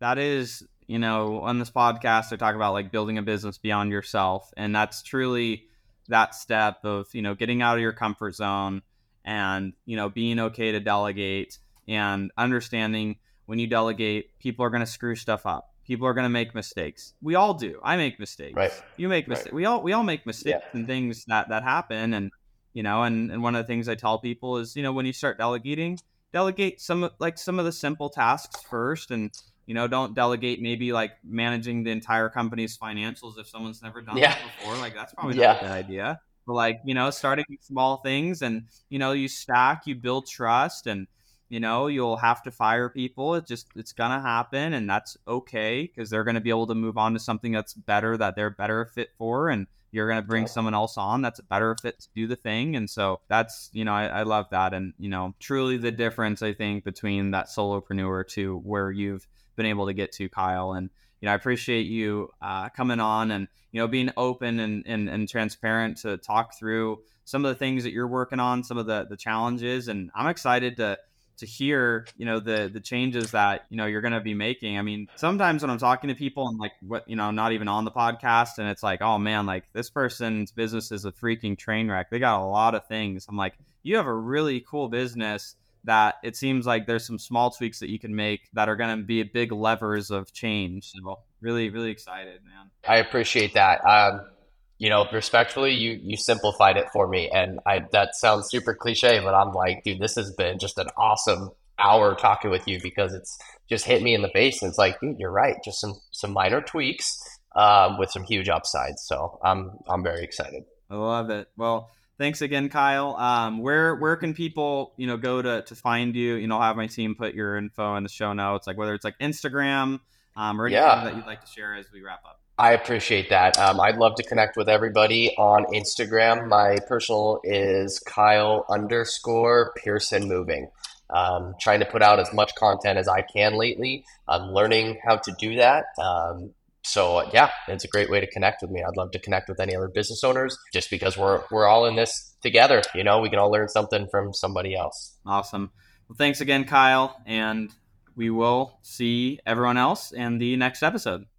That is, you know, on this podcast, I talk about like building a business beyond yourself. And that's truly that step of, you know, getting out of your comfort zone and, you know, being okay to delegate and understanding when you delegate, people are going to screw stuff up. People are going to make mistakes. We all do. I make mistakes. Right. You make mistakes. Right. We all we all make mistakes yeah. and things that that happen. And you know, and and one of the things I tell people is, you know, when you start delegating, delegate some like some of the simple tasks first, and you know, don't delegate maybe like managing the entire company's financials if someone's never done yeah. that before. Like that's probably not a good idea. But like, you know, starting small things and you know, you stack, you build trust and you know, you'll have to fire people. It just it's gonna happen and that's okay because they're gonna be able to move on to something that's better that they're better fit for and you're going to bring someone else on that's a better fit to do the thing. And so that's, you know, I, I, love that. And, you know, truly the difference, I think, between that solopreneur to where you've been able to get to, Kyle. And you know, I appreciate you uh, coming on and you know being open and, and and transparent to talk through some of the things that you're working on, some of the the challenges, and I'm excited to to hear you know the the changes that you know you're going to be making i mean sometimes when i'm talking to people and like what you know not even on the podcast and it's like oh man like this person's business is a freaking train wreck they got a lot of things i'm like you have a really cool business that it seems like there's some small tweaks that you can make that are going to be big levers of change. So really, really excited, man. I appreciate that. Um, you know, respectfully, you you simplified it for me, and I that sounds super cliche, but I'm like, dude, this has been just an awesome hour talking with you because it's just hit me in the face, and it's like, dude, you're right, just some some minor tweaks um, with some huge upsides. So I'm I'm very excited. I love it. Well, thanks again, Kyle. Um, where where can people you know go to to find you? You know, I'll have my team put your info in the show notes, like whether it's like Instagram um, or anything yeah. that you'd like to share as we wrap up. I appreciate that. Um, I'd love to connect with everybody on Instagram. My personal is Kyle underscore Pearson Moving. Um, trying to put out as much content as I can lately. I'm learning how to do that. Um, so yeah, it's a great way to connect with me. I'd love to connect with any other business owners just because we're we're all in this together. You know, we can all learn something from somebody else. Awesome. Well, thanks again, Kyle, and we will see everyone else in the next episode.